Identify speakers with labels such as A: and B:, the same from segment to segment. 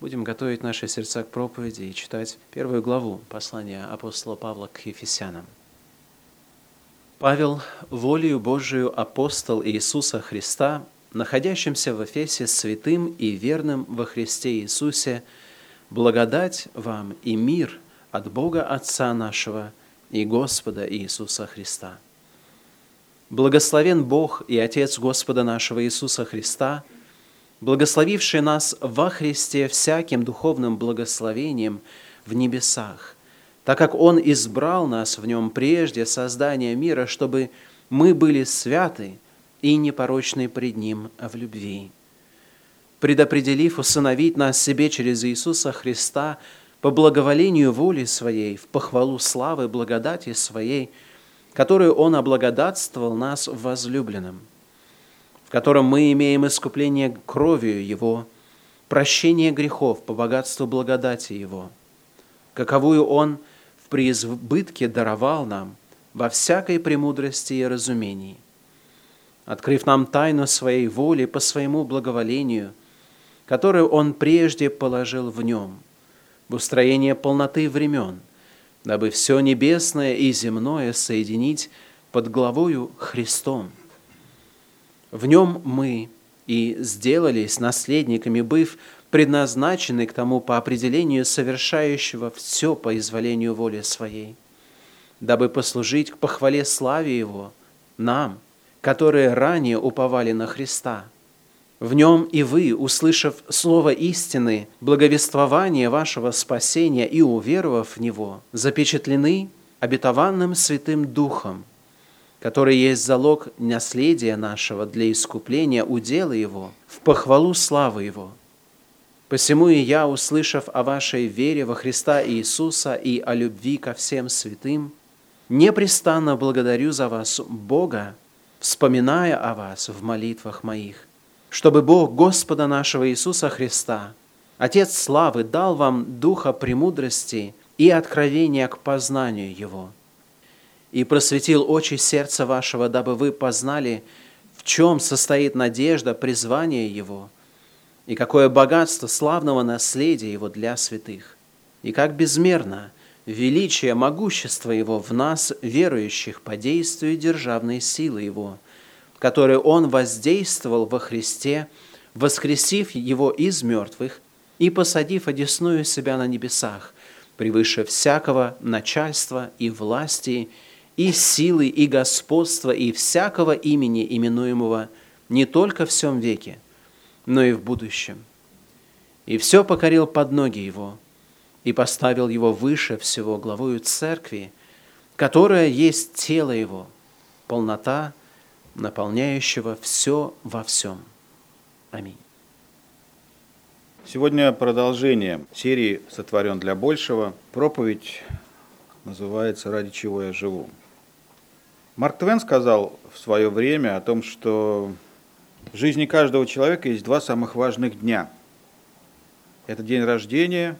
A: Будем готовить наши сердца к проповеди и читать первую главу послания апостола Павла к Ефесянам. Павел, волею Божию апостол Иисуса Христа, находящимся в Эфесе святым и верным во Христе Иисусе, благодать вам и мир от Бога Отца нашего и Господа Иисуса Христа. Благословен Бог и Отец Господа нашего Иисуса Христа – благословивший нас во Христе всяким духовным благословением в небесах, так как Он избрал нас в Нем прежде создания мира, чтобы мы были святы и непорочны пред Ним в любви, предопределив усыновить нас себе через Иисуса Христа по благоволению воли Своей, в похвалу славы благодати Своей, которую Он облагодатствовал нас в возлюбленном – в котором мы имеем искупление кровью Его, прощение грехов по богатству благодати Его, каковую Он в преизбытке даровал нам во всякой премудрости и разумении, открыв нам тайну Своей воли по Своему благоволению, которую Он прежде положил в Нем, в устроение полноты времен, дабы все небесное и земное соединить под главою Христом – в нем мы и сделались наследниками, быв предназначены к тому по определению совершающего все по изволению воли своей, дабы послужить к похвале славе Его, нам, которые ранее уповали на Христа. В нем и вы, услышав слово истины, благовествование вашего спасения и уверовав в него, запечатлены обетованным Святым Духом, который есть залог наследия нашего для искупления удела Его, в похвалу славы Его. Посему и я, услышав о вашей вере во Христа Иисуса и о любви ко всем святым, непрестанно благодарю за вас Бога, вспоминая о вас в молитвах моих, чтобы Бог Господа нашего Иисуса Христа, Отец славы, дал вам духа премудрости и откровения к познанию Его – и просветил очи сердца вашего, дабы вы познали, в чем состоит надежда, призвание Его, и какое богатство славного наследия Его для святых, и как безмерно величие, могущество Его в нас, верующих, по действию державной силы Его, которой Он воздействовал во Христе, воскресив Его из мертвых и посадив одесную себя на небесах, превыше всякого начальства и власти, и силы, и господства, и всякого имени, именуемого не только в всем веке, но и в будущем. И все покорил под ноги его, и поставил его выше всего главою церкви, которая есть тело его, полнота, наполняющего все во всем. Аминь.
B: Сегодня продолжение серии «Сотворен для большего». Проповедь называется «Ради чего я живу». Марк Твен сказал в свое время о том, что в жизни каждого человека есть два самых важных дня. Это день рождения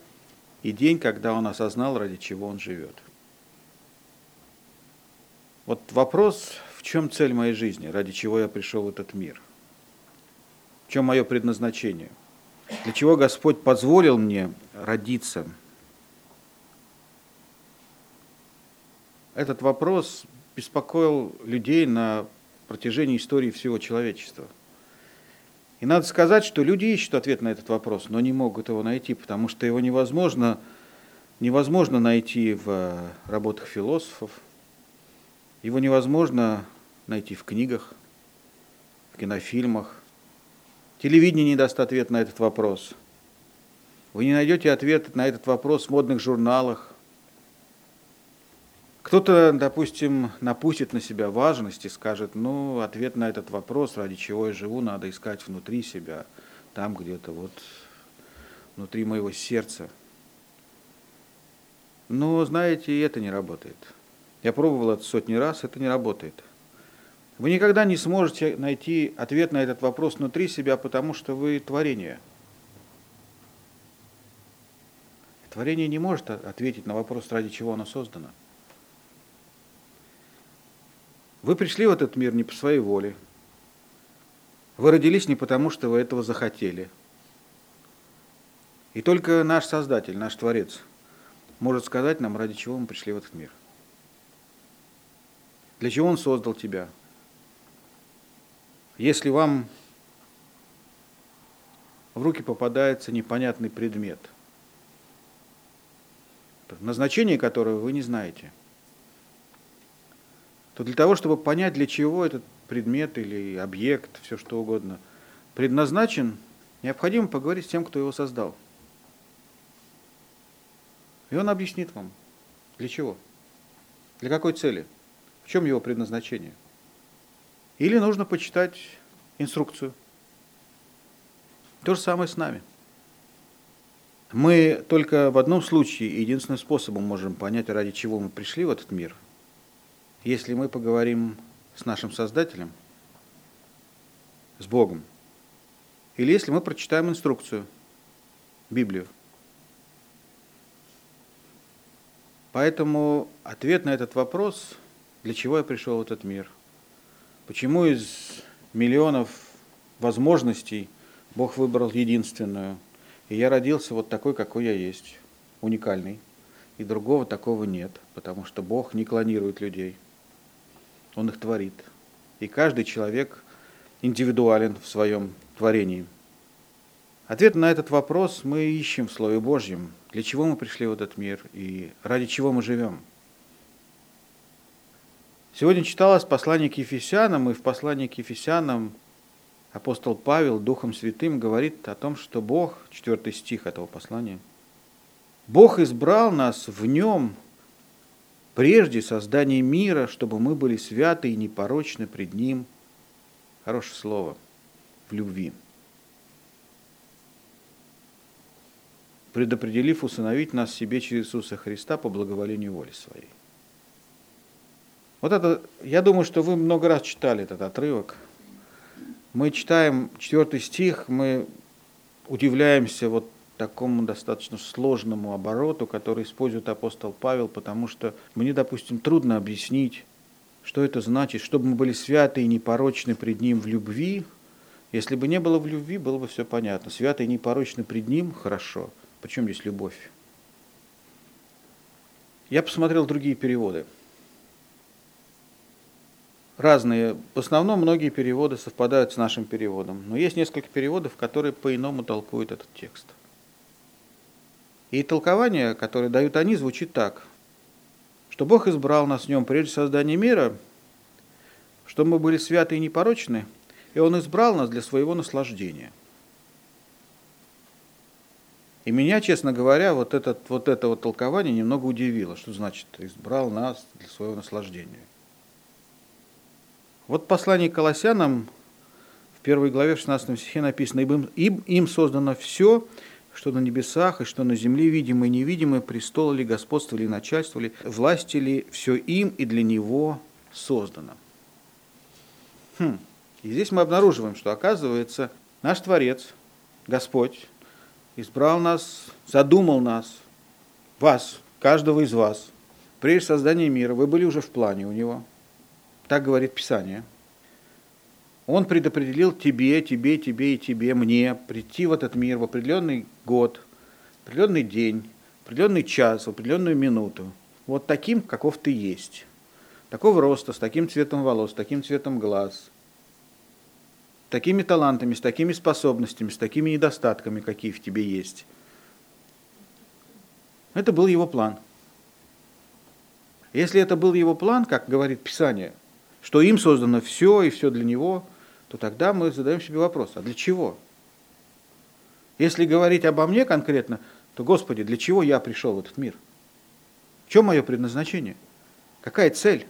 B: и день, когда он осознал, ради чего он живет. Вот вопрос, в чем цель моей жизни, ради чего я пришел в этот мир? В чем мое предназначение? Для чего Господь позволил мне родиться? Этот вопрос беспокоил людей на протяжении истории всего человечества. И надо сказать, что люди ищут ответ на этот вопрос, но не могут его найти, потому что его невозможно, невозможно найти в э, работах философов, его невозможно найти в книгах, в кинофильмах. Телевидение не даст ответ на этот вопрос. Вы не найдете ответ на этот вопрос в модных журналах, кто-то, допустим, напустит на себя важность и скажет, ну, ответ на этот вопрос, ради чего я живу, надо искать внутри себя, там где-то вот внутри моего сердца. Но, знаете, это не работает. Я пробовал это сотни раз, это не работает. Вы никогда не сможете найти ответ на этот вопрос внутри себя, потому что вы творение. Творение не может ответить на вопрос, ради чего оно создано. Вы пришли в этот мир не по своей воле. Вы родились не потому, что вы этого захотели. И только наш Создатель, наш Творец может сказать нам, ради чего мы пришли в этот мир. Для чего Он создал тебя? Если вам в руки попадается непонятный предмет, назначение которого вы не знаете, то для того, чтобы понять, для чего этот предмет или объект, все что угодно, предназначен, необходимо поговорить с тем, кто его создал. И он объяснит вам, для чего, для какой цели, в чем его предназначение. Или нужно почитать инструкцию – то же самое с нами. Мы только в одном случае, единственным способом можем понять, ради чего мы пришли в этот мир, если мы поговорим с нашим Создателем, с Богом, или если мы прочитаем инструкцию, Библию. Поэтому ответ на этот вопрос, для чего я пришел в этот мир, почему из миллионов возможностей – Бог выбрал единственную. И я родился вот такой, какой я есть, уникальный. И другого такого нет, потому что Бог не клонирует людей. Он их творит. И каждый человек индивидуален в своем творении. Ответ на этот вопрос мы ищем в Слове Божьем. Для чего мы пришли в этот мир и ради чего мы живем? Сегодня читалось послание к Ефесянам, и в послании к Ефесянам апостол Павел Духом Святым говорит о том, что Бог, четвертый стих этого послания, Бог избрал нас в нем прежде создания мира, чтобы мы были святы и непорочны пред Ним. Хорошее слово. В любви. предопределив усыновить нас себе через Иисуса Христа по благоволению воли своей. Вот это, я думаю, что вы много раз читали этот отрывок – мы читаем четвертый стих, мы удивляемся вот такому достаточно сложному обороту, который использует апостол Павел, потому что мне, допустим, трудно объяснить, что это значит, чтобы мы были святы и непорочны пред Ним в любви. Если бы не было в любви, было бы все понятно. Святы и непорочны пред Ним – хорошо. Почему здесь любовь? Я посмотрел другие переводы – разные. В основном многие переводы совпадают с нашим переводом, но есть несколько переводов, которые по-иному толкуют этот текст. И толкование, которое дают они, звучит так, что Бог избрал нас в нем прежде создания мира, чтобы мы были святы и непорочны, и Он избрал нас для своего наслаждения. И меня, честно говоря, вот, этот, вот это вот толкование немного удивило, что значит избрал нас для своего наслаждения. Вот послание к Колоссянам в первой главе, в 16 стихе написано, «Ибо им, им создано все, что на небесах и что на земле, видимое и невидимое, престолы ли, господство ли, начальство ли, власти ли, все им и для него создано». Хм. И здесь мы обнаруживаем, что, оказывается, наш Творец, Господь, избрал нас, задумал нас, вас, каждого из вас, прежде создания мира. Вы были уже в плане у Него – так говорит Писание. Он предопределил тебе, тебе, тебе и тебе, мне прийти в этот мир в определенный год, в определенный день, в определенный час, в определенную минуту. Вот таким, каков ты есть. Такого роста, с таким цветом волос, с таким цветом глаз, такими талантами, с такими способностями, с такими недостатками, какие в тебе есть. Это был его план. Если это был его план, как говорит Писание – что им создано все и все для него, то тогда мы задаем себе вопрос, а для чего? Если говорить обо мне конкретно, то, Господи, для чего я пришел в этот мир? В чем мое предназначение? Какая цель?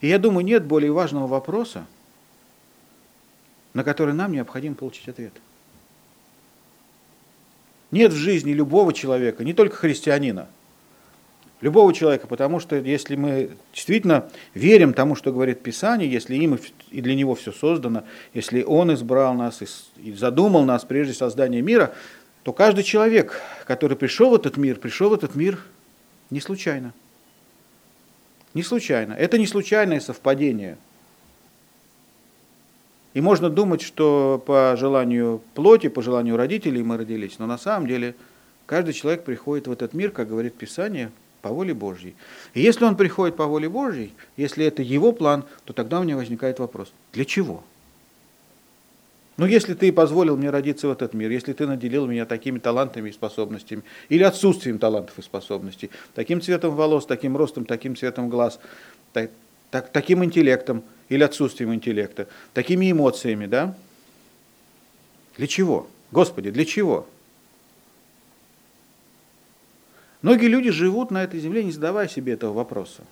B: И я думаю, нет более важного вопроса, на который нам необходимо получить ответ. Нет в жизни любого человека, не только христианина, любого человека, потому что если мы действительно верим тому, что говорит Писание, если им и для него все создано, если он избрал нас и задумал нас прежде создания мира, то каждый человек, который пришел в этот мир, пришел в этот мир не случайно. Не случайно. Это не случайное совпадение. И можно думать, что по желанию плоти, по желанию родителей мы родились, но на самом деле каждый человек приходит в этот мир, как говорит Писание, по воле Божьей. И если он приходит по воле Божьей, если это его план, то тогда у меня возникает вопрос, для чего? Ну, если ты позволил мне родиться в этот мир, если ты наделил меня такими талантами и способностями, или отсутствием талантов и способностей, таким цветом волос, таким ростом, таким цветом глаз, так, так, таким интеллектом или отсутствием интеллекта, такими эмоциями, да? Для чего? Господи, для чего? Многие люди живут на этой земле, не задавая себе этого вопроса.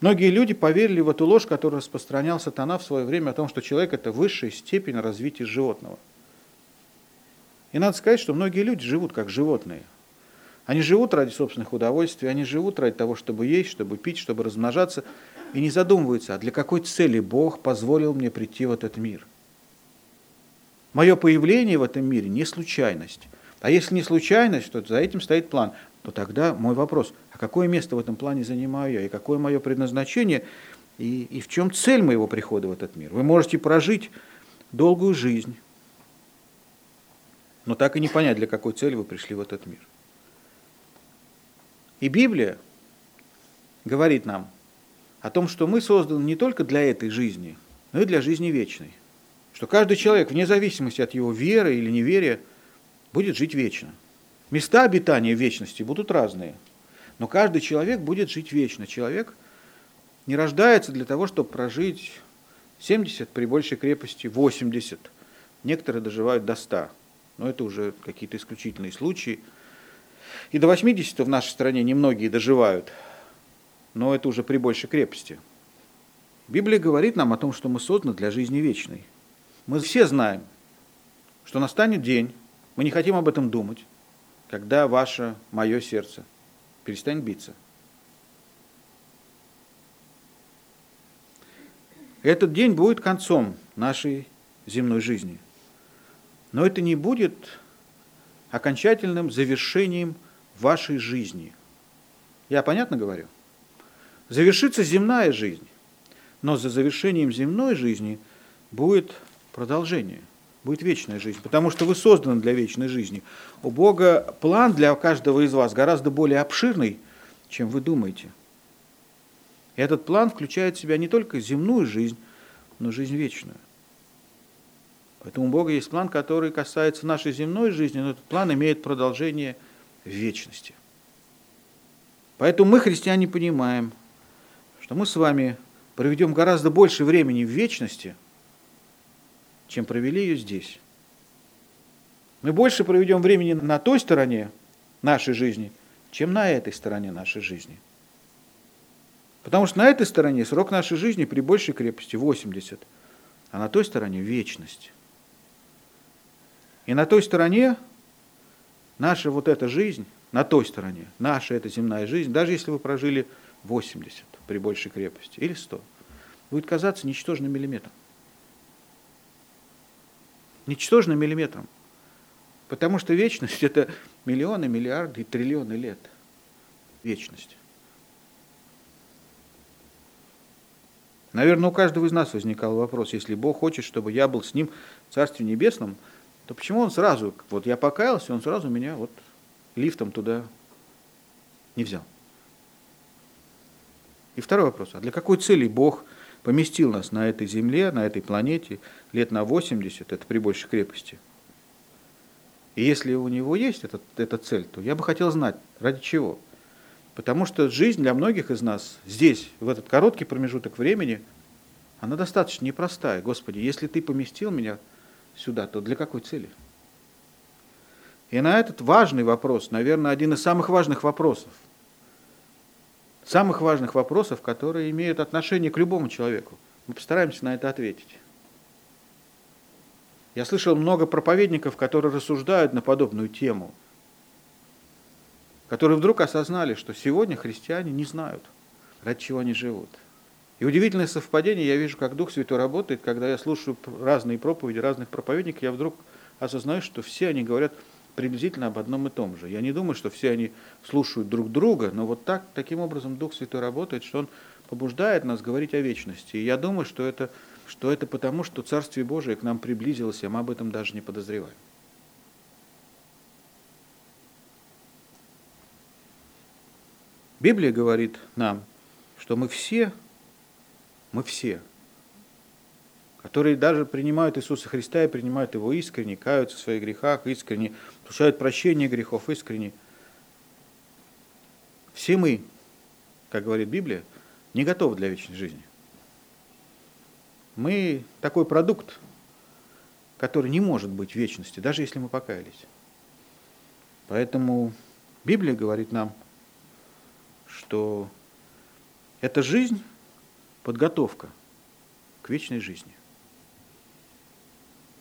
B: Многие люди поверили в эту ложь, которую распространял сатана в свое время о том, что человек – это высшая степень развития животного. И надо сказать, что многие люди живут как животные. Они живут ради собственных удовольствий, они живут ради того, чтобы есть, чтобы пить, чтобы размножаться, и не задумываются, а для какой цели Бог позволил мне прийти в этот мир. Мое появление в этом мире не случайность. А если не случайность, то за этим стоит план то тогда мой вопрос, а какое место в этом плане занимаю я, и какое мое предназначение, и, и в чем цель моего прихода в этот мир? Вы можете прожить долгую жизнь, но так и не понять, для какой цели вы пришли в этот мир. И Библия говорит нам о том, что мы созданы не только для этой жизни, но и для жизни вечной. Что каждый человек, вне зависимости от его веры или неверия, будет жить вечно – Места обитания вечности будут разные, но каждый человек будет жить вечно. Человек не рождается для того, чтобы прожить 70 при большей крепости 80. Некоторые доживают до 100, но это уже какие-то исключительные случаи. И до 80 в нашей стране немногие доживают, но это уже при большей крепости. Библия говорит нам о том, что мы созданы для жизни вечной. Мы все знаем, что настанет день, мы не хотим об этом думать, когда ваше, мое сердце перестанет биться. Этот день будет концом нашей земной жизни. Но это не будет окончательным завершением вашей жизни. Я понятно говорю? Завершится земная жизнь, но за завершением земной жизни будет продолжение – будет вечная жизнь, потому что вы созданы для вечной жизни. У Бога план для каждого из вас гораздо более обширный, чем вы думаете. И этот план включает в себя не только земную жизнь, но жизнь вечную. Поэтому у Бога есть план, который касается нашей земной жизни, но этот план имеет продолжение в вечности. Поэтому мы, христиане, понимаем, что мы с вами проведем гораздо больше времени в вечности – чем провели ее здесь. Мы больше проведем времени на той стороне нашей жизни, чем на этой стороне нашей жизни. Потому что на этой стороне срок нашей жизни при большей крепости 80, а на той стороне вечность. И на той стороне наша вот эта жизнь, на той стороне, наша эта земная жизнь, даже если вы прожили 80 при большей крепости или 100, будет казаться ничтожным миллиметром ничтожным миллиметром. Потому что вечность – это миллионы, миллиарды и триллионы лет. Вечность. Наверное, у каждого из нас возникал вопрос, если Бог хочет, чтобы я был с Ним в Царстве Небесном, то почему Он сразу, вот я покаялся, Он сразу меня вот лифтом туда не взял? И второй вопрос, а для какой цели Бог – поместил нас на этой земле, на этой планете лет на 80, это при большей крепости. И если у него есть этот, эта цель, то я бы хотел знать, ради чего. Потому что жизнь для многих из нас здесь, в этот короткий промежуток времени, она достаточно непростая. Господи, если ты поместил меня сюда, то для какой цели? И на этот важный вопрос, наверное, один из самых важных вопросов, самых важных вопросов, которые имеют отношение к любому человеку. Мы постараемся на это ответить. Я слышал много проповедников, которые рассуждают на подобную тему, которые вдруг осознали, что сегодня христиане не знают, ради чего они живут. И удивительное совпадение я вижу, как Дух Святой работает, когда я слушаю разные проповеди разных проповедников, я вдруг осознаю, что все они говорят – приблизительно об одном и том же. Я не думаю, что все они слушают друг друга, но вот так, таким образом Дух Святой работает, что Он побуждает нас говорить о вечности. И я думаю, что это что это потому, что Царствие Божие к нам приблизилось, и мы об этом даже не подозреваем. Библия говорит нам, что мы все, мы все, которые даже принимают Иисуса Христа и принимают Его искренне, каются в своих грехах искренне, получают прощение грехов искренне. Все мы, как говорит Библия, не готовы для вечной жизни. Мы такой продукт, который не может быть в вечности, даже если мы покаялись. Поэтому Библия говорит нам, что эта жизнь – подготовка к вечной жизни.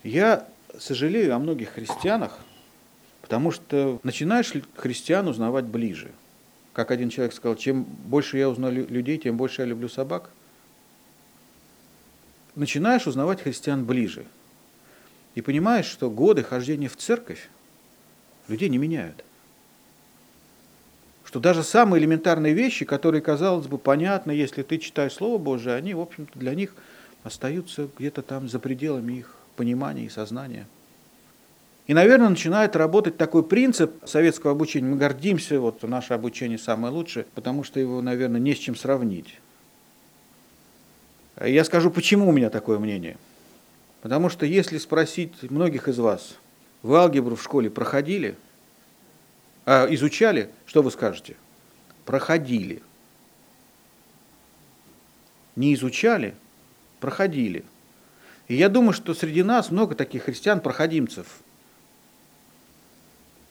B: Я сожалею о многих христианах, потому что начинаешь христиан узнавать ближе. Как один человек сказал, чем больше я узнаю людей, тем больше я люблю собак. Начинаешь узнавать христиан ближе. И понимаешь, что годы хождения в церковь людей не меняют что даже самые элементарные вещи, которые, казалось бы, понятны, если ты читаешь Слово Божие, они, в общем-то, для них остаются где-то там за пределами их понимания и сознания. И, наверное, начинает работать такой принцип советского обучения. Мы гордимся, вот наше обучение самое лучшее, потому что его, наверное, не с чем сравнить. Я скажу, почему у меня такое мнение. Потому что если спросить многих из вас, вы алгебру в школе проходили – а, изучали, что вы скажете? Проходили. Не изучали, проходили. И я думаю, что среди нас много таких христиан-проходимцев,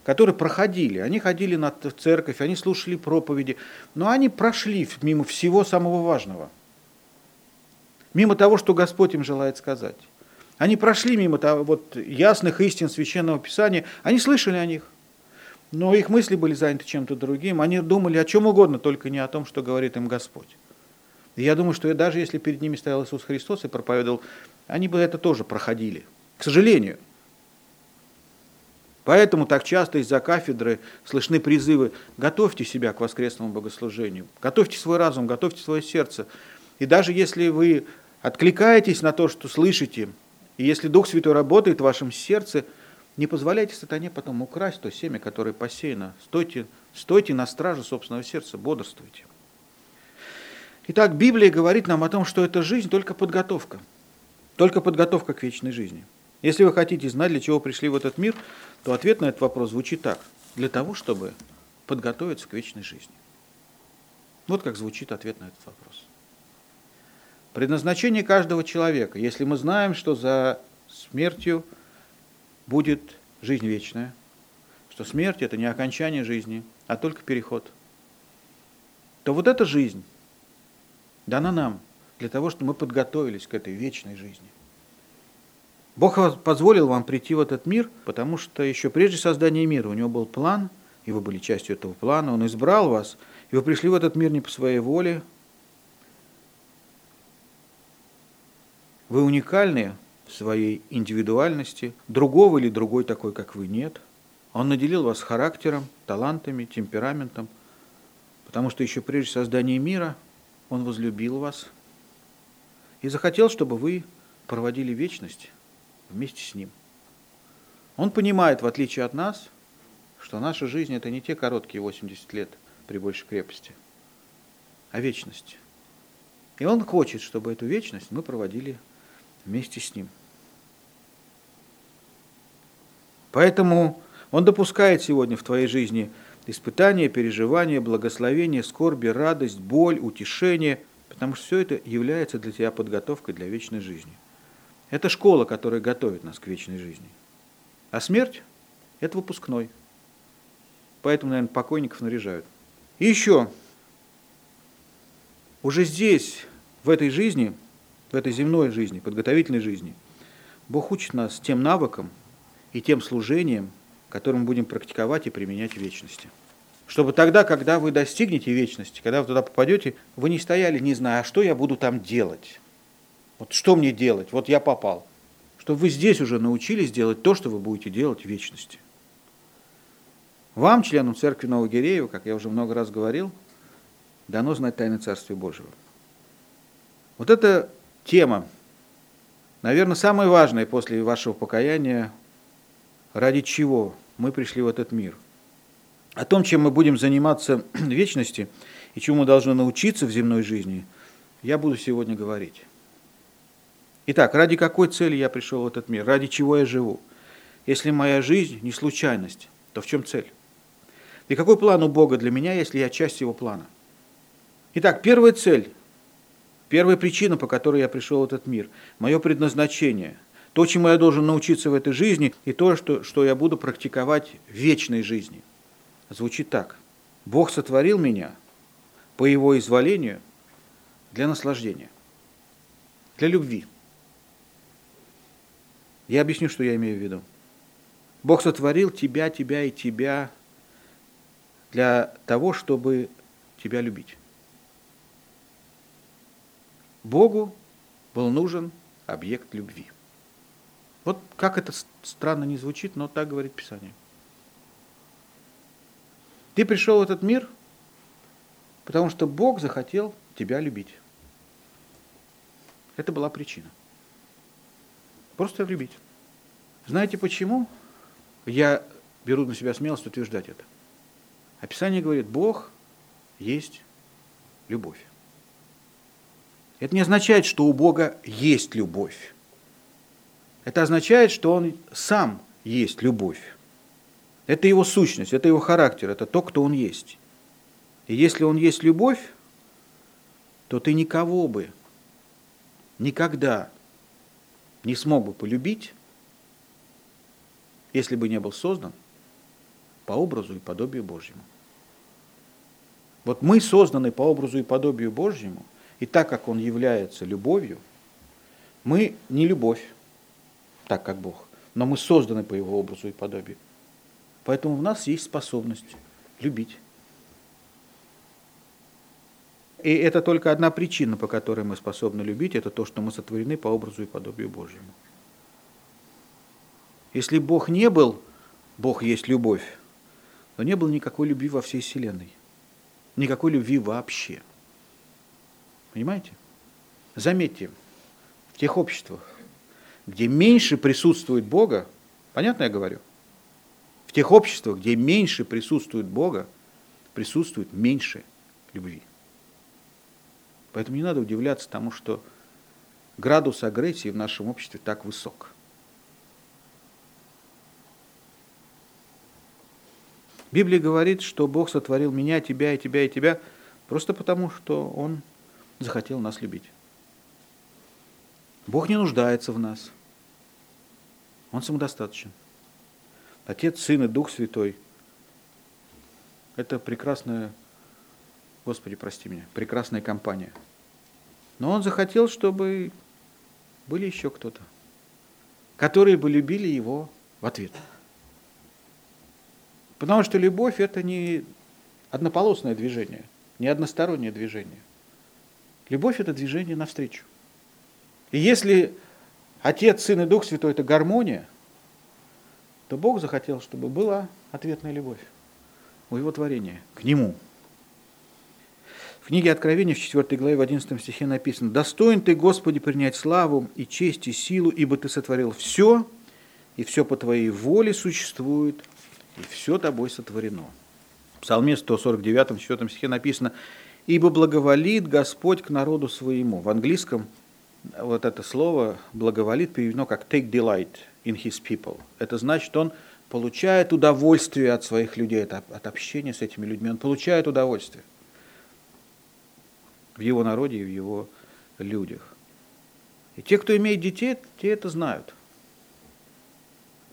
B: которые проходили. Они ходили на церковь, они слушали проповеди, но они прошли мимо всего самого важного. Мимо того, что Господь им желает сказать. Они прошли мимо того, вот, ясных истин Священного Писания, они слышали о них. Но их мысли были заняты чем-то другим. Они думали о чем угодно, только не о том, что говорит им Господь. И я думаю, что даже если перед ними стоял Иисус Христос и проповедовал, они бы это тоже проходили. К сожалению. Поэтому так часто из-за кафедры слышны призывы «готовьте себя к воскресному богослужению», «готовьте свой разум», «готовьте свое сердце». И даже если вы откликаетесь на то, что слышите, и если Дух Святой работает в вашем сердце – не позволяйте сатане потом украсть то семя, которое посеяно. Стойте, стойте на страже собственного сердца, бодрствуйте. Итак, Библия говорит нам о том, что эта жизнь только подготовка. Только подготовка к вечной жизни. Если вы хотите знать, для чего пришли в этот мир, то ответ на этот вопрос звучит так. Для того, чтобы подготовиться к вечной жизни. Вот как звучит ответ на этот вопрос. Предназначение каждого человека, если мы знаем, что за смертью будет жизнь вечная, что смерть – это не окончание жизни, а только переход, то вот эта жизнь дана нам для того, чтобы мы подготовились к этой вечной жизни. Бог позволил вам прийти в этот мир, потому что еще прежде создания мира у него был план, и вы были частью этого плана, он избрал вас, и вы пришли в этот мир не по своей воле. Вы уникальные, в своей индивидуальности, другого или другой такой, как вы, нет. Он наделил вас характером, талантами, темпераментом, потому что еще прежде создания мира Он возлюбил вас и захотел, чтобы вы проводили вечность вместе с Ним. Он понимает, в отличие от нас, что наша жизнь – это не те короткие 80 лет при большей крепости, а вечность. И Он хочет, чтобы эту вечность мы проводили вместе с Ним. Поэтому Он допускает сегодня в твоей жизни испытания, переживания, благословения, скорби, радость, боль, утешение, потому что все это является для тебя подготовкой для вечной жизни. Это школа, которая готовит нас к вечной жизни. А смерть – это выпускной. Поэтому, наверное, покойников наряжают. И еще, уже здесь, в этой жизни – в этой земной жизни, подготовительной жизни, Бог учит нас тем навыкам и тем служением, которым мы будем практиковать и применять в вечности. Чтобы тогда, когда вы достигнете вечности, когда вы туда попадете, вы не стояли, не зная, а что я буду там делать. Вот что мне делать? Вот я попал. Чтобы вы здесь уже научились делать то, что вы будете делать в вечности. Вам, членам церкви Новогиреева, как я уже много раз говорил, дано знать тайны Царствия Божьего. Вот это тема Наверное, самое важное после вашего покаяния, ради чего мы пришли в этот мир. О том, чем мы будем заниматься в вечности и чему мы должны научиться в земной жизни, я буду сегодня говорить. Итак, ради какой цели я пришел в этот мир? Ради чего я живу? Если моя жизнь не случайность, то в чем цель? И какой план у Бога для меня, если я часть Его плана? Итак, первая цель, первая причина, по которой я пришел в этот мир, мое предназначение, то, чему я должен научиться в этой жизни, и то, что, что я буду практиковать в вечной жизни, звучит так. Бог сотворил меня по Его изволению для наслаждения, для любви. Я объясню, что я имею в виду. Бог сотворил тебя, тебя и тебя для того, чтобы тебя любить. Богу был нужен объект любви. Вот как это странно не звучит, но так говорит Писание. Ты пришел в этот мир, потому что Бог захотел тебя любить. Это была причина. Просто любить. Знаете почему? Я беру на себя смелость утверждать это. Описание говорит, Бог есть любовь. Это не означает, что у Бога есть любовь. Это означает, что Он сам есть любовь. Это его сущность, это его характер, это то, кто Он есть. И если Он есть любовь, то ты никого бы никогда не смог бы полюбить, если бы не был создан по образу и подобию Божьему. Вот мы созданы по образу и подобию Божьему, и так как Он является любовью, мы не любовь, так как Бог, но мы созданы по Его образу и подобию. Поэтому в нас есть способность любить. И это только одна причина, по которой мы способны любить, это то, что мы сотворены по образу и подобию Божьему. Если Бог не был, Бог есть любовь, то не было никакой любви во всей Вселенной. Никакой любви вообще. Понимаете? Заметьте, в тех обществах, где меньше присутствует Бога, понятно я говорю? В тех обществах, где меньше присутствует Бога, присутствует меньше любви. Поэтому не надо удивляться тому, что градус агрессии в нашем обществе так высок. Библия говорит, что Бог сотворил меня, тебя и тебя и тебя просто потому, что Он захотел нас любить. Бог не нуждается в нас. Он самодостаточен. Отец, Сын и Дух Святой – это прекрасная, Господи, прости меня, прекрасная компания. Но Он захотел, чтобы были еще кто-то, которые бы любили Его в ответ – Потому что любовь это не однополосное движение, не одностороннее движение. Любовь это движение навстречу. И если Отец, Сын и Дух Святой это гармония, то Бог захотел, чтобы была ответная любовь у Его творения, к Нему. В книге Откровения в 4 главе в 11 стихе написано «Достоин ты, Господи, принять славу и честь и силу, ибо ты сотворил все, и все по твоей воле существует, и все тобой сотворено. В Псалме 149, 4 стихе написано, «Ибо благоволит Господь к народу своему». В английском вот это слово «благоволит» переведено как «take delight in his people». Это значит, он получает удовольствие от своих людей, от общения с этими людьми. Он получает удовольствие в его народе и в его людях. И те, кто имеет детей, те это знают.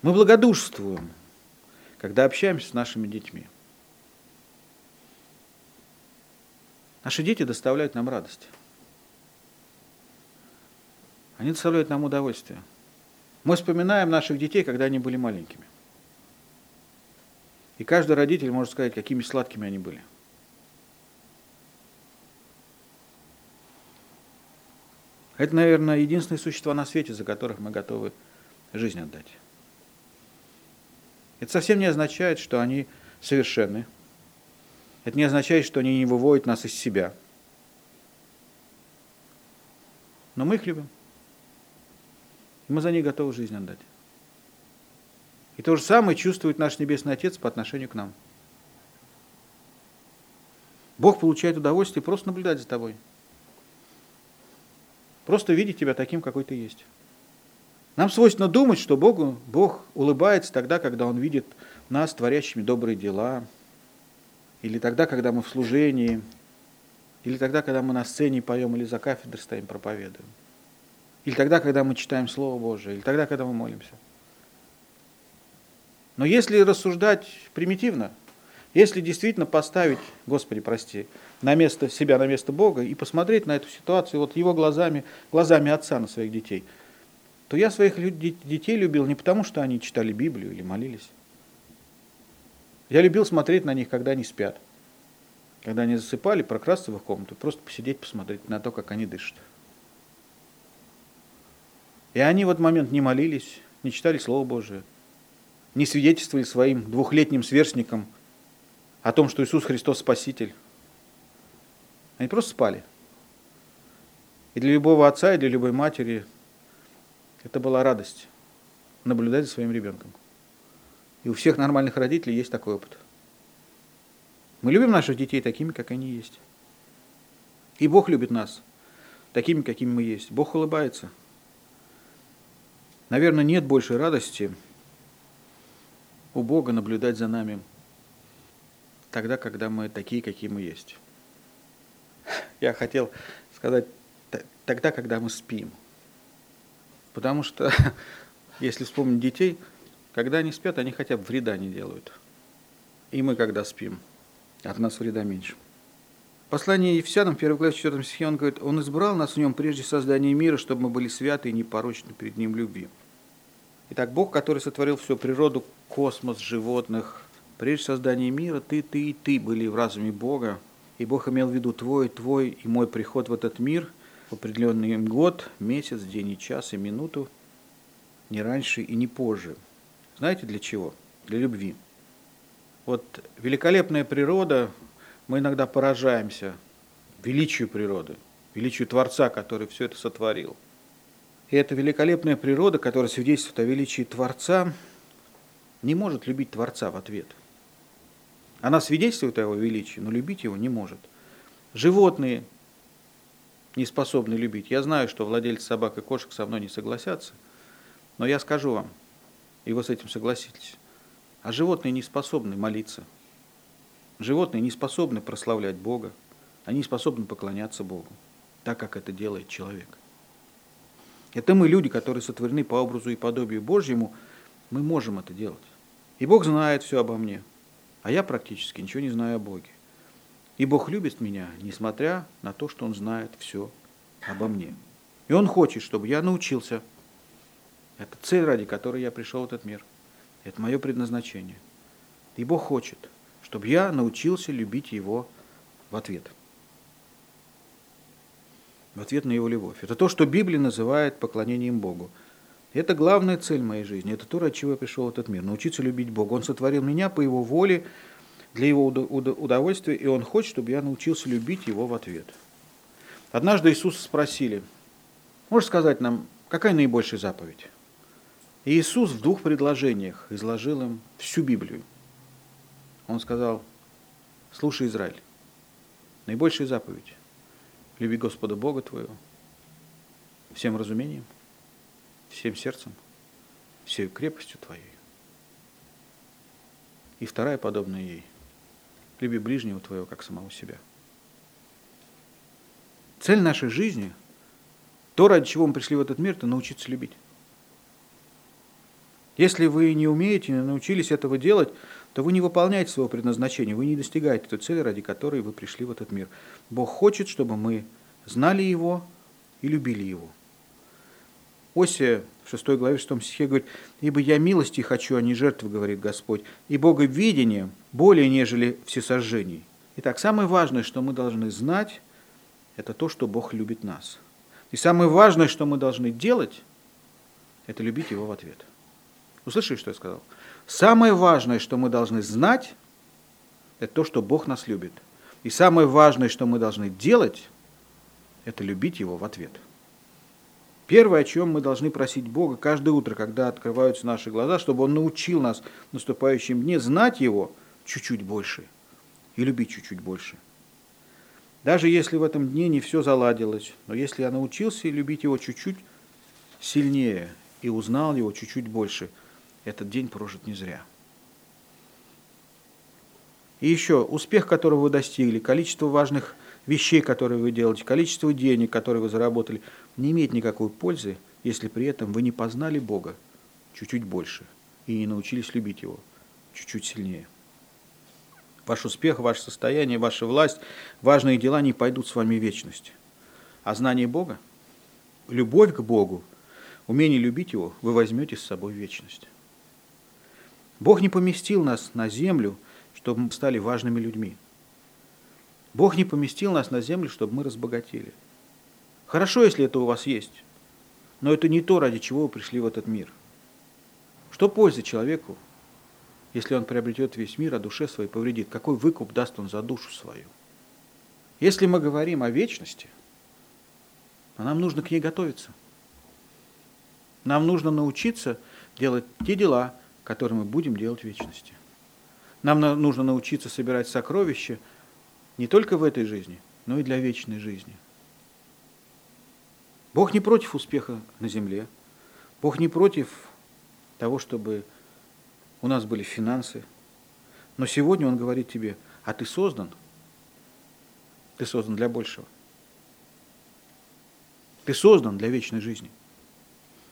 B: Мы благодушствуем – когда общаемся с нашими детьми. Наши дети доставляют нам радость. Они доставляют нам удовольствие. Мы вспоминаем наших детей, когда они были маленькими. И каждый родитель может сказать, какими сладкими они были. Это, наверное, единственные существа на свете, за которых мы готовы жизнь отдать. Это совсем не означает, что они совершенны. Это не означает, что они не выводят нас из себя. Но мы их любим. И мы за них готовы жизнь отдать. И то же самое чувствует наш Небесный Отец по отношению к нам. Бог получает удовольствие просто наблюдать за тобой. Просто видеть тебя таким, какой ты есть. Нам свойственно думать, что Богу, Бог улыбается тогда, когда Он видит нас, творящими добрые дела, или тогда, когда мы в служении, или тогда, когда мы на сцене поем, или за кафедрой стоим, проповедуем, или тогда, когда мы читаем Слово Божие, или тогда, когда мы молимся. Но если рассуждать примитивно, если действительно поставить, Господи, прости, на место себя, на место Бога и посмотреть на эту ситуацию вот его глазами, глазами отца на своих детей – то я своих детей любил не потому, что они читали Библию или молились. Я любил смотреть на них, когда они спят. Когда они засыпали, прокрасться в их комнату, просто посидеть, посмотреть на то, как они дышат. И они в этот момент не молились, не читали Слово Божие, не свидетельствовали своим двухлетним сверстникам о том, что Иисус Христос Спаситель. Они просто спали. И для любого отца, и для любой матери это была радость наблюдать за своим ребенком. И у всех нормальных родителей есть такой опыт. Мы любим наших детей такими, как они есть. И Бог любит нас такими, какими мы есть. Бог улыбается. Наверное, нет большей радости у Бога наблюдать за нами тогда, когда мы такие, какие мы есть. Я хотел сказать тогда, когда мы спим. Потому что, если вспомнить детей, когда они спят, они хотя бы вреда не делают. И мы, когда спим, от нас вреда меньше. Послание Ефесянам, 1 глава 4 стихе, он говорит, «Он избрал нас в нем прежде создания мира, чтобы мы были святы и непорочны перед ним любви». Итак, Бог, который сотворил всю природу, космос, животных, прежде создания мира, ты, ты и ты были в разуме Бога, и Бог имел в виду твой, твой и мой приход в этот мир – в определенный год, месяц, день и час и минуту, не раньше и не позже. Знаете для чего? Для любви. Вот великолепная природа, мы иногда поражаемся величию природы, величию Творца, который все это сотворил. И эта великолепная природа, которая свидетельствует о величии Творца, не может любить Творца в ответ. Она свидетельствует о его величии, но любить его не может. Животные не способны любить. Я знаю, что владельцы собак и кошек со мной не согласятся, но я скажу вам, и вы с этим согласитесь, а животные не способны молиться. Животные не способны прославлять Бога, они способны поклоняться Богу, так как это делает человек. Это мы, люди, которые сотворены по образу и подобию Божьему, мы можем это делать. И Бог знает все обо мне, а я практически ничего не знаю о Боге. И Бог любит меня, несмотря на то, что Он знает все обо мне. И Он хочет, чтобы я научился. Это цель, ради которой я пришел в этот мир. Это мое предназначение. И Бог хочет, чтобы я научился любить Его в ответ. В ответ на Его любовь. Это то, что Библия называет поклонением Богу. Это главная цель моей жизни. Это то, ради чего я пришел в этот мир. Научиться любить Бога. Он сотворил меня по Его воле, для его удовольствия, и он хочет, чтобы я научился любить его в ответ. Однажды Иисуса спросили, можешь сказать нам, какая наибольшая заповедь? И Иисус в двух предложениях изложил им всю Библию. Он сказал, слушай, Израиль, наибольшая заповедь – люби Господа Бога твоего всем разумением, всем сердцем, всей крепостью твоей. И вторая, подобная ей, люби ближнего твоего, как самого себя. Цель нашей жизни, то, ради чего мы пришли в этот мир, это научиться любить. Если вы не умеете, не научились этого делать, то вы не выполняете своего предназначения, вы не достигаете той цели, ради которой вы пришли в этот мир. Бог хочет, чтобы мы знали Его и любили Его. Осия в 6 главе 6 стихе говорит, «Ибо я милости хочу, а не жертвы, говорит Господь, и Боговидение более, нежели всесожжений». Итак, самое важное, что мы должны знать, это то, что Бог любит нас. И самое важное, что мы должны делать, это любить Его в ответ. Услышали, что я сказал? Самое важное, что мы должны знать, это то, что Бог нас любит. И самое важное, что мы должны делать, это любить Его в ответ. Первое, о чем мы должны просить Бога каждое утро, когда открываются наши глаза, чтобы Он научил нас в наступающем дне знать Его чуть-чуть больше и любить чуть-чуть больше. Даже если в этом дне не все заладилось, но если я научился любить Его чуть-чуть сильнее и узнал Его чуть-чуть больше, этот день прожит не зря. И еще, успех, которого вы достигли, количество важных вещей, которые вы делаете, количество денег, которые вы заработали, не имеет никакой пользы, если при этом вы не познали Бога чуть-чуть больше и не научились любить Его чуть-чуть сильнее. Ваш успех, ваше состояние, ваша власть, важные дела не пойдут с вами в вечность. А знание Бога, любовь к Богу, умение любить Его вы возьмете с собой в вечность. Бог не поместил нас на землю, чтобы мы стали важными людьми. Бог не поместил нас на землю, чтобы мы разбогатели. Хорошо, если это у вас есть, но это не то, ради чего вы пришли в этот мир. Что пользы человеку, если он приобретет весь мир, а душе своей повредит? Какой выкуп даст он за душу свою? Если мы говорим о вечности, то нам нужно к ней готовиться. Нам нужно научиться делать те дела, которые мы будем делать в вечности. Нам нужно научиться собирать сокровища не только в этой жизни, но и для вечной жизни. Бог не против успеха на земле. Бог не против того, чтобы у нас были финансы. Но сегодня Он говорит тебе, а ты создан, ты создан для большего. Ты создан для вечной жизни.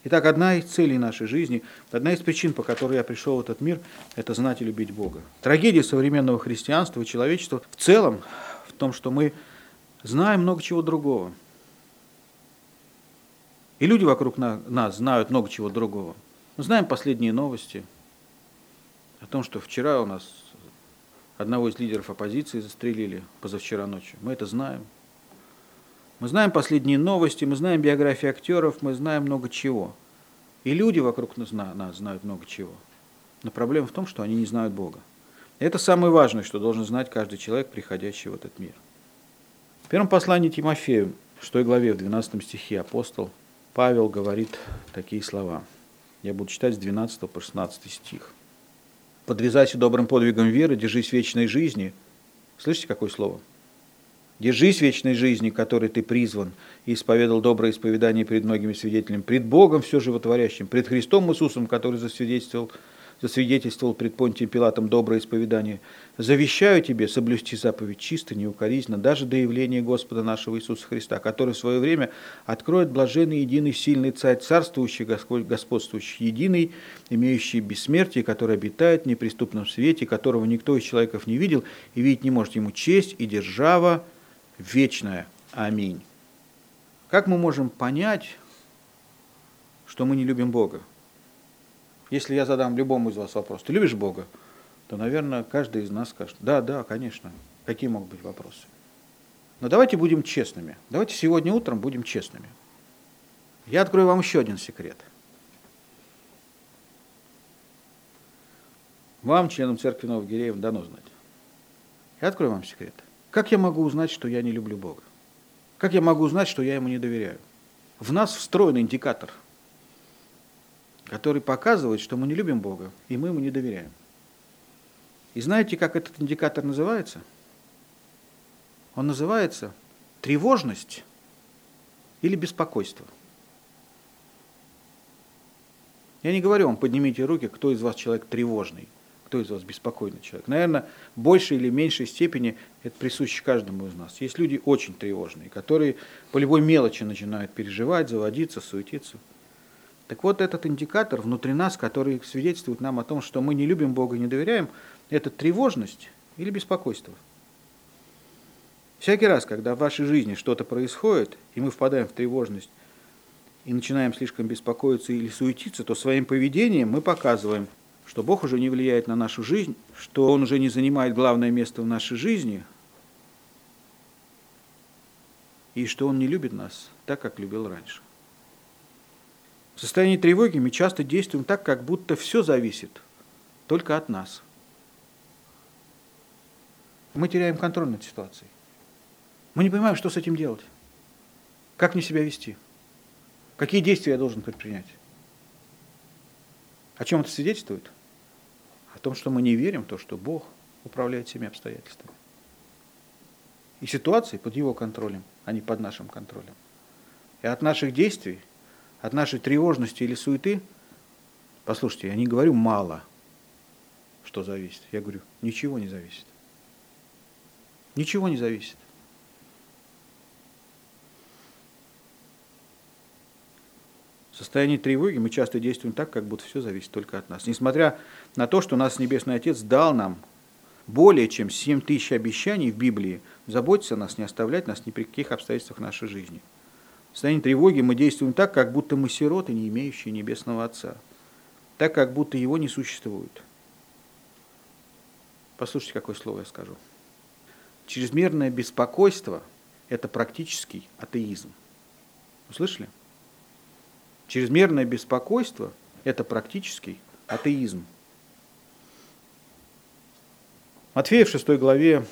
B: Итак, одна из целей нашей жизни, одна из причин, по которой я пришел в этот мир, это знать и любить Бога. Трагедия современного христианства и человечества в целом в том, что мы знаем много чего другого. И люди вокруг нас знают много чего другого. Мы знаем последние новости о том, что вчера у нас одного из лидеров оппозиции застрелили позавчера ночью. Мы это знаем. Мы знаем последние новости, мы знаем биографии актеров, мы знаем много чего. И люди вокруг нас, знают много чего. Но проблема в том, что они не знают Бога. Это самое важное, что должен знать каждый человек, приходящий в этот мир. В первом послании Тимофею, 6 главе, в 12 стихе апостол Павел говорит такие слова. Я буду читать с 12 по 16 стих. «Подвязайся добрым подвигом веры, держись вечной жизни». Слышите, какое слово? Держись вечной жизни, которой ты призван, и исповедал доброе исповедание перед многими свидетелями, пред Богом все животворящим, пред Христом Иисусом, который засвидетельствовал, засвидетельствовал пред Понтием Пилатом доброе исповедание. Завещаю тебе соблюсти заповедь чисто, неукоризненно, даже до явления Господа нашего Иисуса Христа, который в свое время откроет блаженный, единый, сильный Царь, царствующий, господствующий, единый, имеющий бессмертие, который обитает в неприступном свете, которого никто из человеков не видел и видеть не может ему честь и держава, вечное. Аминь. Как мы можем понять, что мы не любим Бога? Если я задам любому из вас вопрос, ты любишь Бога? То, наверное, каждый из нас скажет, да, да, конечно. Какие могут быть вопросы? Но давайте будем честными. Давайте сегодня утром будем честными. Я открою вам еще один секрет. Вам, членам церкви Новых Гиреев, дано знать. Я открою вам секрет. Как я могу узнать, что я не люблю Бога? Как я могу узнать, что я Ему не доверяю? В нас встроен индикатор, который показывает, что мы не любим Бога, и мы Ему не доверяем. И знаете, как этот индикатор называется? Он называется тревожность или беспокойство. Я не говорю вам, поднимите руки, кто из вас человек тревожный. Кто из вас беспокойный человек? Наверное, в большей или меньшей степени это присуще каждому из нас. Есть люди очень тревожные, которые по любой мелочи начинают переживать, заводиться, суетиться. Так вот, этот индикатор внутри нас, который свидетельствует нам о том, что мы не любим Бога и не доверяем, это тревожность или беспокойство. Всякий раз, когда в вашей жизни что-то происходит, и мы впадаем в тревожность, и начинаем слишком беспокоиться или суетиться, то своим поведением мы показываем, что Бог уже не влияет на нашу жизнь, что Он уже не занимает главное место в нашей жизни, и что Он не любит нас так, как любил раньше. В состоянии тревоги мы часто действуем так, как будто все зависит только от нас. Мы теряем контроль над ситуацией. Мы не понимаем, что с этим делать. Как мне себя вести? Какие действия я должен предпринять? О чем это свидетельствует? О том, что мы не верим в то, что Бог управляет всеми обстоятельствами. И ситуации под Его контролем, а не под нашим контролем. И от наших действий, от нашей тревожности или суеты, послушайте, я не говорю мало, что зависит. Я говорю, ничего не зависит. Ничего не зависит. В состоянии тревоги мы часто действуем так, как будто все зависит только от нас. Несмотря на то, что нас Небесный Отец дал нам более чем 7 тысяч обещаний в Библии заботиться о нас, не оставлять нас ни при каких обстоятельствах нашей жизни. В состоянии тревоги мы действуем так, как будто мы сироты, не имеющие Небесного Отца. Так, как будто Его не существует. Послушайте, какое слово я скажу. Чрезмерное беспокойство – это практический атеизм. Услышали? Чрезмерное беспокойство – это практический атеизм. Матфея в 6 главе,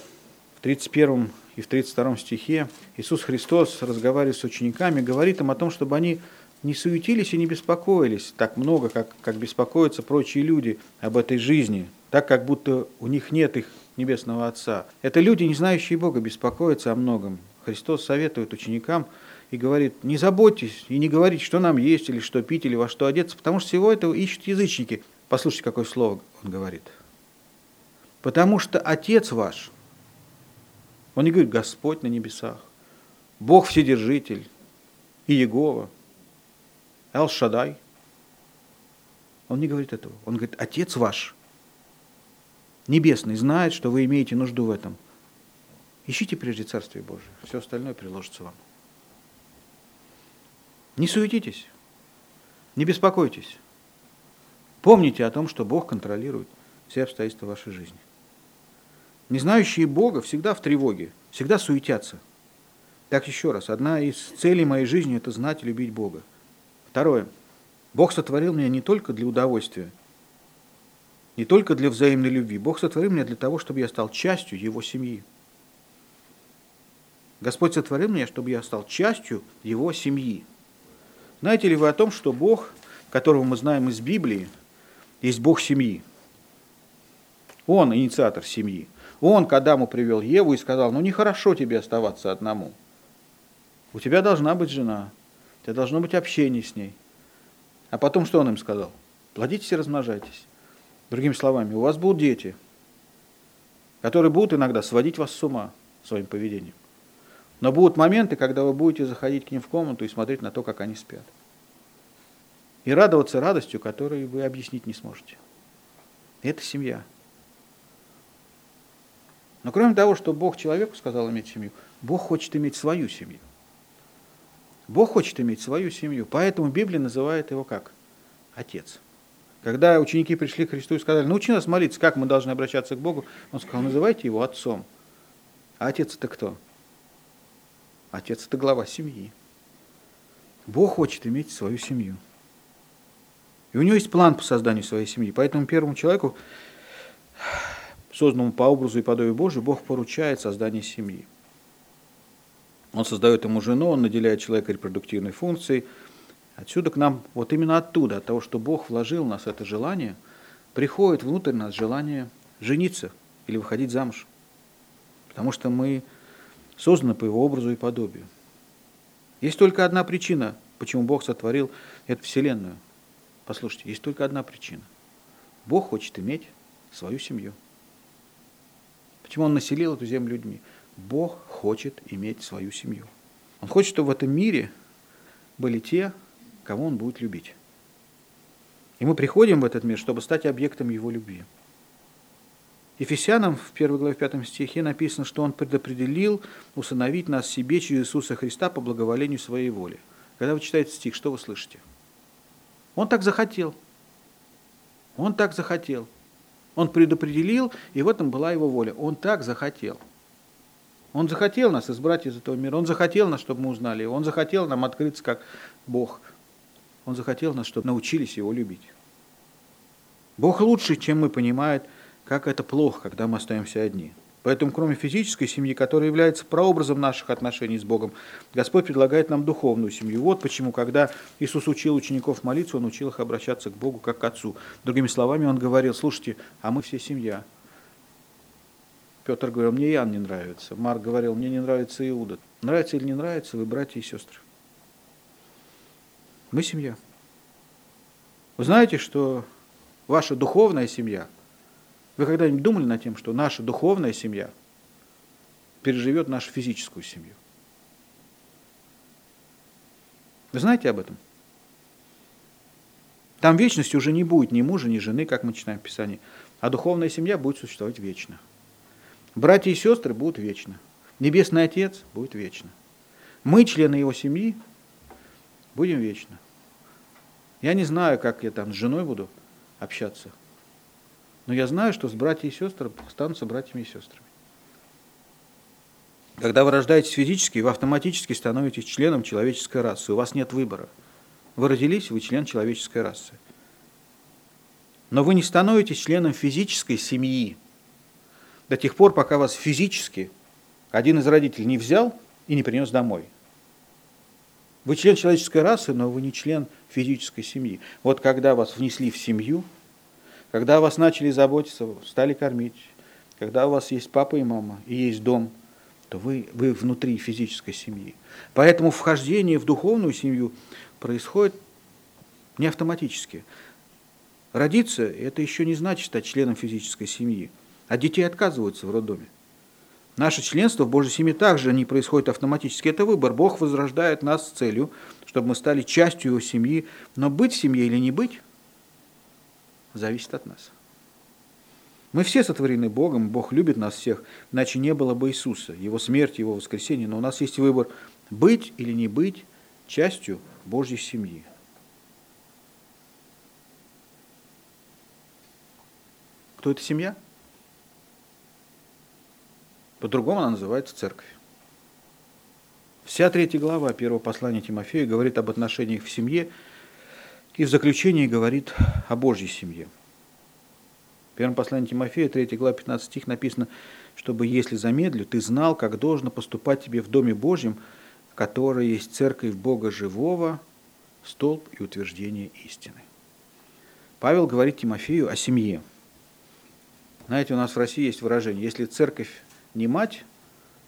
B: в 31 и в 32 стихе Иисус Христос, разговаривая с учениками, говорит им о том, чтобы они не суетились и не беспокоились так много, как, как беспокоятся прочие люди об этой жизни, так как будто у них нет их Небесного Отца. Это люди, не знающие Бога, беспокоятся о многом. Христос советует ученикам и говорит, не заботьтесь и не говорите, что нам есть, или что пить, или во что одеться, потому что всего этого ищут язычники. Послушайте, какое слово он говорит. Потому что Отец ваш, он не говорит Господь на небесах, Бог Вседержитель, и Иегова, Эл-Шадай. Он не говорит этого. Он говорит, Отец ваш, Небесный, знает, что вы имеете нужду в этом. Ищите прежде Царствие Божие, все остальное приложится вам. Не суетитесь, не беспокойтесь. Помните о том, что Бог контролирует все обстоятельства вашей жизни. Не знающие Бога всегда в тревоге, всегда суетятся. Так еще раз, одна из целей моей жизни – это знать и любить Бога. Второе. Бог сотворил меня не только для удовольствия, не только для взаимной любви. Бог сотворил меня для того, чтобы я стал частью Его семьи. Господь сотворил меня, чтобы я стал частью Его семьи. Знаете ли вы о том, что Бог, которого мы знаем из Библии, есть Бог семьи? Он инициатор семьи. Он к Адаму привел Еву и сказал, ну нехорошо тебе оставаться одному. У тебя должна быть жена, у тебя должно быть общение с ней. А потом что он им сказал? Плодитесь и размножайтесь. Другими словами, у вас будут дети, которые будут иногда сводить вас с ума своим поведением. Но будут моменты, когда вы будете заходить к ним в комнату и смотреть на то, как они спят. И радоваться радостью, которую вы объяснить не сможете. Это семья. Но кроме того, что Бог человеку сказал иметь семью, Бог хочет иметь свою семью. Бог хочет иметь свою семью, поэтому Библия называет его как? Отец. Когда ученики пришли к Христу и сказали, научи нас молиться, как мы должны обращаться к Богу, он сказал, называйте его отцом. А отец это кто? Отец это глава семьи. Бог хочет иметь свою семью. И у него есть план по созданию своей семьи. Поэтому первому человеку созданному по образу и подобию Божию, Бог поручает создание семьи. Он создает ему жену, он наделяет человека репродуктивной функцией. Отсюда к нам, вот именно оттуда, от того, что Бог вложил в нас это желание, приходит внутрь нас желание жениться или выходить замуж. Потому что мы созданы по его образу и подобию. Есть только одна причина, почему Бог сотворил эту вселенную. Послушайте, есть только одна причина. Бог хочет иметь свою семью. Почему он населил эту землю людьми? Бог хочет иметь свою семью. Он хочет, чтобы в этом мире были те, кого он будет любить. И мы приходим в этот мир, чтобы стать объектом его любви. Ефесянам в 1 главе 5 стихе написано, что он предопределил усыновить нас себе через Иисуса Христа по благоволению своей воли. Когда вы читаете стих, что вы слышите? Он так захотел. Он так захотел. Он предопределил, и в этом была его воля. Он так захотел. Он захотел нас избрать из этого мира. Он захотел нас, чтобы мы узнали его. Он захотел нам открыться как Бог. Он захотел нас, чтобы научились его любить. Бог лучше, чем мы, понимает, как это плохо, когда мы остаемся одни. Поэтому, кроме физической семьи, которая является прообразом наших отношений с Богом, Господь предлагает нам духовную семью. Вот почему, когда Иисус учил учеников молиться, Он учил их обращаться к Богу как к Отцу. Другими словами, Он говорил, слушайте, а мы все семья. Петр говорил, мне Иоанн не нравится. Марк говорил, мне не нравится Иуда. Нравится или не нравится, вы братья и сестры. Мы семья. Вы знаете, что ваша духовная семья, вы когда-нибудь думали над тем, что наша духовная семья переживет нашу физическую семью? Вы знаете об этом? Там вечности уже не будет ни мужа, ни жены, как мы читаем в Писании, а духовная семья будет существовать вечно. Братья и сестры будут вечно. Небесный Отец будет вечно. Мы, члены его семьи, будем вечно. Я не знаю, как я там с женой буду общаться, но я знаю, что с братьями и сестрами останутся братьями и сестрами. Когда вы рождаетесь физически, вы автоматически становитесь членом человеческой расы. У вас нет выбора. Вы родились, вы член человеческой расы. Но вы не становитесь членом физической семьи до тех пор, пока вас физически один из родителей не взял и не принес домой. Вы член человеческой расы, но вы не член физической семьи. Вот когда вас внесли в семью, когда вас начали заботиться, стали кормить, когда у вас есть папа и мама и есть дом, то вы, вы внутри физической семьи. Поэтому вхождение в духовную семью происходит не автоматически. Родиться – это еще не значит стать членом физической семьи. А детей отказываются в роддоме. Наше членство в Божьей семье также не происходит автоматически. Это выбор. Бог возрождает нас с целью, чтобы мы стали частью Его семьи. Но быть в семье или не быть, зависит от нас. Мы все сотворены Богом, Бог любит нас всех, иначе не было бы Иисуса, Его смерти, Его воскресения. Но у нас есть выбор быть или не быть частью Божьей семьи. Кто это семья? По-другому она называется церковь. Вся третья глава первого послания Тимофея говорит об отношениях в семье и в заключении говорит о Божьей семье. В первом послании Тимофея, 3 глава, 15 стих написано, чтобы, если замедлю, ты знал, как должно поступать тебе в Доме Божьем, в которой есть церковь Бога живого, столб и утверждение истины. Павел говорит Тимофею о семье. Знаете, у нас в России есть выражение, если церковь не мать,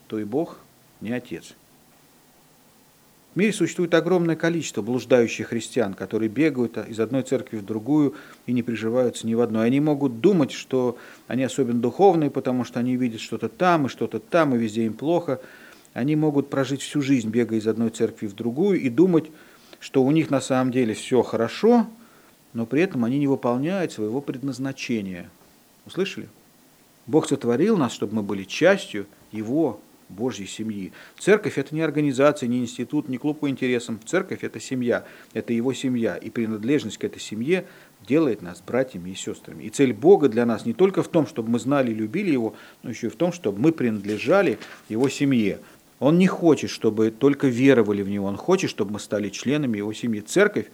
B: то и Бог не отец. В мире существует огромное количество блуждающих христиан, которые бегают из одной церкви в другую и не приживаются ни в одной. Они могут думать, что они особенно духовные, потому что они видят что-то там и что-то там, и везде им плохо. Они могут прожить всю жизнь, бегая из одной церкви в другую, и думать, что у них на самом деле все хорошо, но при этом они не выполняют своего предназначения. Услышали? Бог сотворил нас, чтобы мы были частью Его Божьей семьи. Церковь – это не организация, не институт, не клуб по интересам. Церковь – это семья, это Его семья. И принадлежность к этой семье делает нас братьями и сестрами. И цель Бога для нас не только в том, чтобы мы знали и любили Его, но еще и в том, чтобы мы принадлежали Его семье. Он не хочет, чтобы только веровали в Него, Он хочет, чтобы мы стали членами Его семьи. Церковь,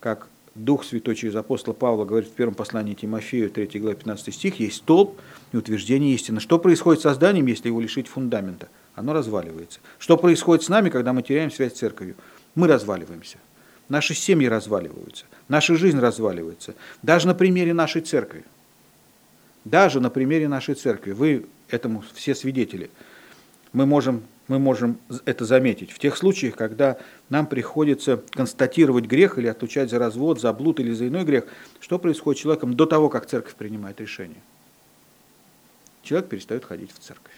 B: как Дух Святой через апостола Павла говорит в первом послании Тимофею, 3 глава 15 стих, есть столб и утверждение истины. Что происходит с созданием, если его лишить фундамента? Оно разваливается. Что происходит с нами, когда мы теряем связь с церковью? Мы разваливаемся. Наши семьи разваливаются. Наша жизнь разваливается. Даже на примере нашей церкви. Даже на примере нашей церкви. Вы этому все свидетели. Мы можем мы можем это заметить. В тех случаях, когда нам приходится констатировать грех или отлучать за развод, за блуд или за иной грех, что происходит с человеком до того, как церковь принимает решение? Человек перестает ходить в церковь.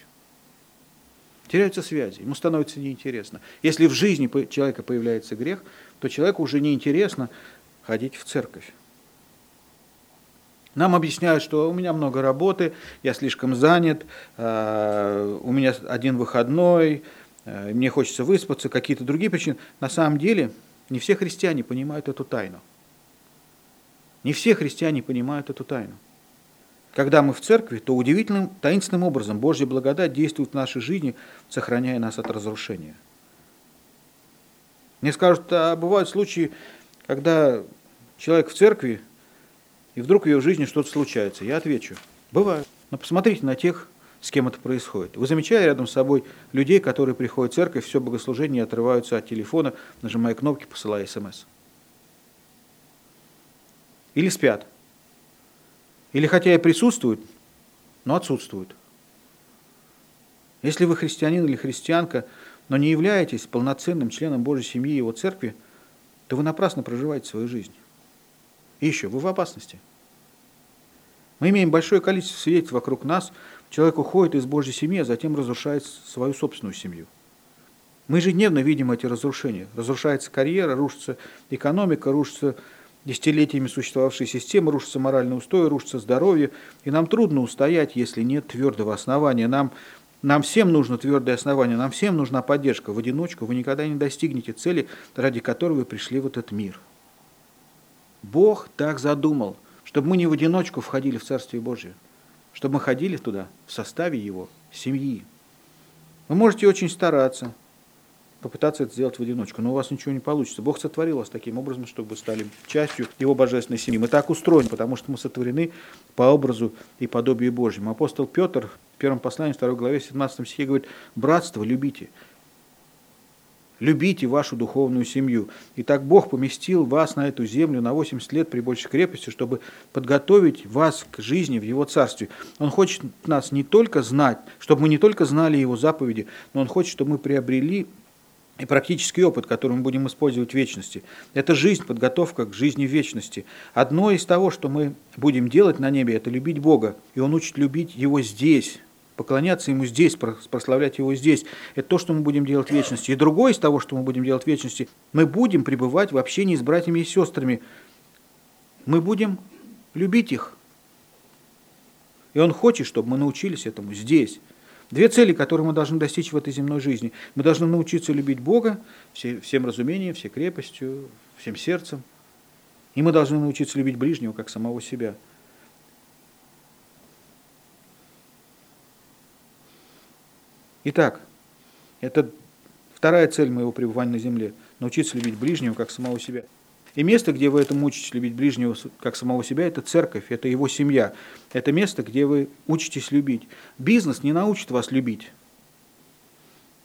B: Теряются связи, ему становится неинтересно. Если в жизни человека появляется грех, то человеку уже неинтересно ходить в церковь. Нам объясняют, что у меня много работы, я слишком занят, э, у меня один выходной, э, мне хочется выспаться, какие-то другие причины. На самом деле не все христиане понимают эту тайну. Не все христиане понимают эту тайну. Когда мы в церкви, то удивительным, таинственным образом Божья благодать действует в нашей жизни, сохраняя нас от разрушения. Мне скажут, а бывают случаи, когда человек в церкви и вдруг в ее жизни что-то случается. Я отвечу, бывает. Но посмотрите на тех с кем это происходит. Вы замечали рядом с собой людей, которые приходят в церковь, все богослужение отрываются от телефона, нажимая кнопки, посылая смс. Или спят. Или хотя и присутствуют, но отсутствуют. Если вы христианин или христианка, но не являетесь полноценным членом Божьей семьи и его церкви, то вы напрасно проживаете свою жизнь. И еще, вы в опасности. Мы имеем большое количество свидетельств вокруг нас. Человек уходит из Божьей семьи, а затем разрушает свою собственную семью. Мы ежедневно видим эти разрушения. Разрушается карьера, рушится экономика, рушится десятилетиями существовавшая система, рушится моральный устой, рушится здоровье. И нам трудно устоять, если нет твердого основания. Нам, нам всем нужно твердое основание, нам всем нужна поддержка. В одиночку вы никогда не достигнете цели, ради которой вы пришли в этот мир. Бог так задумал – чтобы мы не в одиночку входили в Царствие Божие, чтобы мы ходили туда в составе Его, семьи. Вы можете очень стараться, попытаться это сделать в одиночку, но у вас ничего не получится. Бог сотворил вас таким образом, чтобы вы стали частью Его божественной семьи. Мы так устроены, потому что мы сотворены по образу и подобию Божьему. Апостол Петр в первом послании, 2 главе, 17 стихе говорит, «Братство любите, Любите вашу духовную семью. И так Бог поместил вас на эту землю на 80 лет при большей крепости, чтобы подготовить вас к жизни в Его Царстве. Он хочет нас не только знать, чтобы мы не только знали Его заповеди, но Он хочет, чтобы мы приобрели и практический опыт, который мы будем использовать в вечности. Это жизнь, подготовка к жизни в вечности. Одно из того, что мы будем делать на небе, это любить Бога. И Он учит любить Его здесь, поклоняться Ему здесь, прославлять Его здесь. Это то, что мы будем делать в вечности. И другое из того, что мы будем делать в вечности, мы будем пребывать в общении с братьями и сестрами. Мы будем любить их. И Он хочет, чтобы мы научились этому здесь. Две цели, которые мы должны достичь в этой земной жизни. Мы должны научиться любить Бога всем разумением, всей крепостью, всем сердцем. И мы должны научиться любить ближнего, как самого себя – Итак, это вторая цель моего пребывания на земле – научиться любить ближнего, как самого себя. И место, где вы этому учитесь любить ближнего, как самого себя, это церковь, это его семья. Это место, где вы учитесь любить. Бизнес не научит вас любить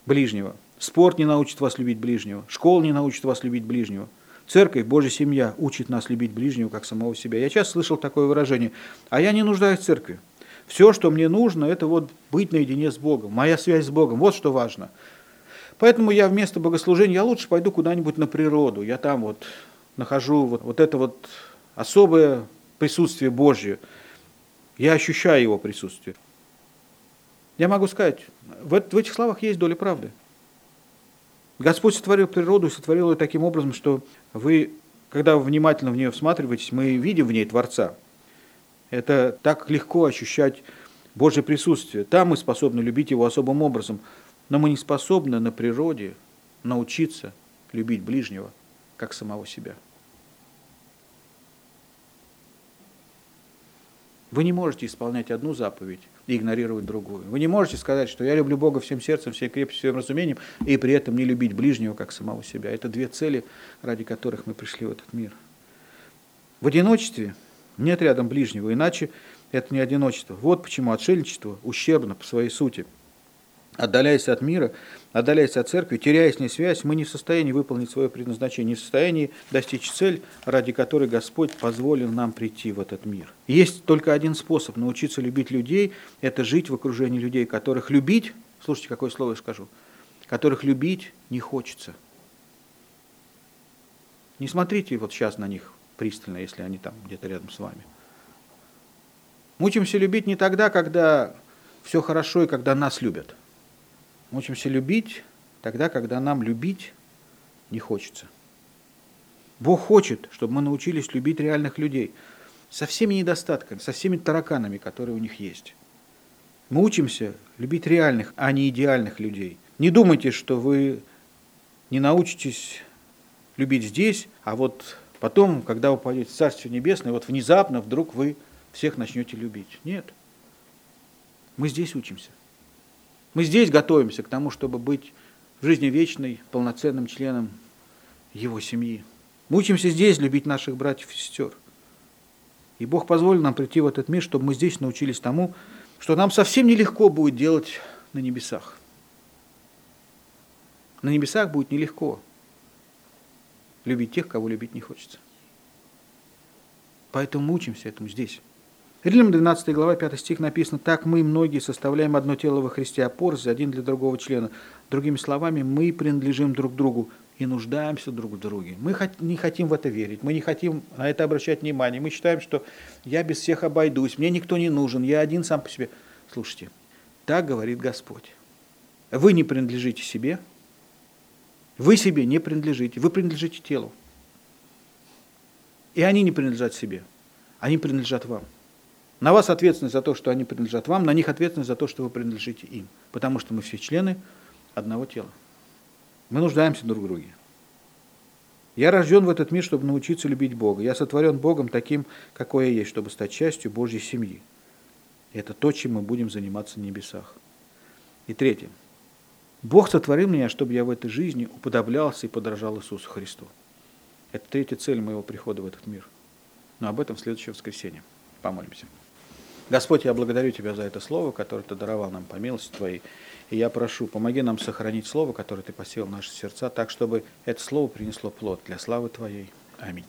B: ближнего. Спорт не научит вас любить ближнего. Школа не научит вас любить ближнего. Церковь, Божья семья учит нас любить ближнего, как самого себя. Я часто слышал такое выражение, а я не нуждаюсь в церкви. Все, что мне нужно, это вот быть наедине с Богом, моя связь с Богом, вот что важно. Поэтому я вместо богослужения, я лучше пойду куда-нибудь на природу, я там вот нахожу вот, вот это вот особое присутствие Божье, я ощущаю его присутствие. Я могу сказать, в, в этих словах есть доля правды. Господь сотворил природу и сотворил ее таким образом, что вы, когда вы внимательно в нее всматриваетесь, мы видим в ней Творца – это так легко ощущать Божье присутствие. Там мы способны любить Его особым образом, но мы не способны на природе научиться любить ближнего, как самого себя. Вы не можете исполнять одну заповедь и игнорировать другую. Вы не можете сказать, что я люблю Бога всем сердцем, всей крепостью, всем разумением, и при этом не любить ближнего, как самого себя. Это две цели, ради которых мы пришли в этот мир. В одиночестве нет рядом ближнего, иначе это не одиночество. Вот почему отшельничество ущербно по своей сути. Отдаляясь от мира, отдаляясь от церкви, теряя с ней связь, мы не в состоянии выполнить свое предназначение, не в состоянии достичь цель, ради которой Господь позволил нам прийти в этот мир. Есть только один способ научиться любить людей, это жить в окружении людей, которых любить, слушайте, какое слово я скажу, которых любить не хочется. Не смотрите вот сейчас на них пристально, если они там где-то рядом с вами. Мучимся любить не тогда, когда все хорошо и когда нас любят. Мучимся любить тогда, когда нам любить не хочется. Бог хочет, чтобы мы научились любить реальных людей со всеми недостатками, со всеми тараканами, которые у них есть. Мы учимся любить реальных, а не идеальных людей. Не думайте, что вы не научитесь любить здесь, а вот Потом, когда вы пойдете в Царствие Небесное, вот внезапно вдруг вы всех начнете любить. Нет. Мы здесь учимся. Мы здесь готовимся к тому, чтобы быть в жизни вечной, полноценным членом его семьи. Мы учимся здесь любить наших братьев и сестер. И Бог позволил нам прийти в этот мир, чтобы мы здесь научились тому, что нам совсем нелегко будет делать на небесах. На небесах будет нелегко любить тех, кого любить не хочется. Поэтому мы учимся этому здесь. Римлянам 12 глава 5 стих написано, «Так мы, многие, составляем одно тело во Христе, а порз один для другого члена». Другими словами, мы принадлежим друг другу и нуждаемся друг в друге. Мы не хотим в это верить, мы не хотим на это обращать внимание. Мы считаем, что я без всех обойдусь, мне никто не нужен, я один сам по себе. Слушайте, так говорит Господь. Вы не принадлежите себе, вы себе не принадлежите, вы принадлежите телу. И они не принадлежат себе, они принадлежат вам. На вас ответственность за то, что они принадлежат вам, на них ответственность за то, что вы принадлежите им. Потому что мы все члены одного тела. Мы нуждаемся друг в друге. Я рожден в этот мир, чтобы научиться любить Бога. Я сотворен Богом таким, какой я есть, чтобы стать частью Божьей семьи. Это то, чем мы будем заниматься на небесах. И третье. Бог сотворил меня, чтобы я в этой жизни уподоблялся и подражал Иисусу Христу. Это третья цель моего прихода в этот мир. Но об этом в следующее воскресенье. Помолимся. Господь, я благодарю Тебя за это слово, которое Ты даровал нам по милости Твоей. И я прошу, помоги нам сохранить слово, которое Ты посеял в наши сердца, так, чтобы это слово принесло плод для славы Твоей. Аминь.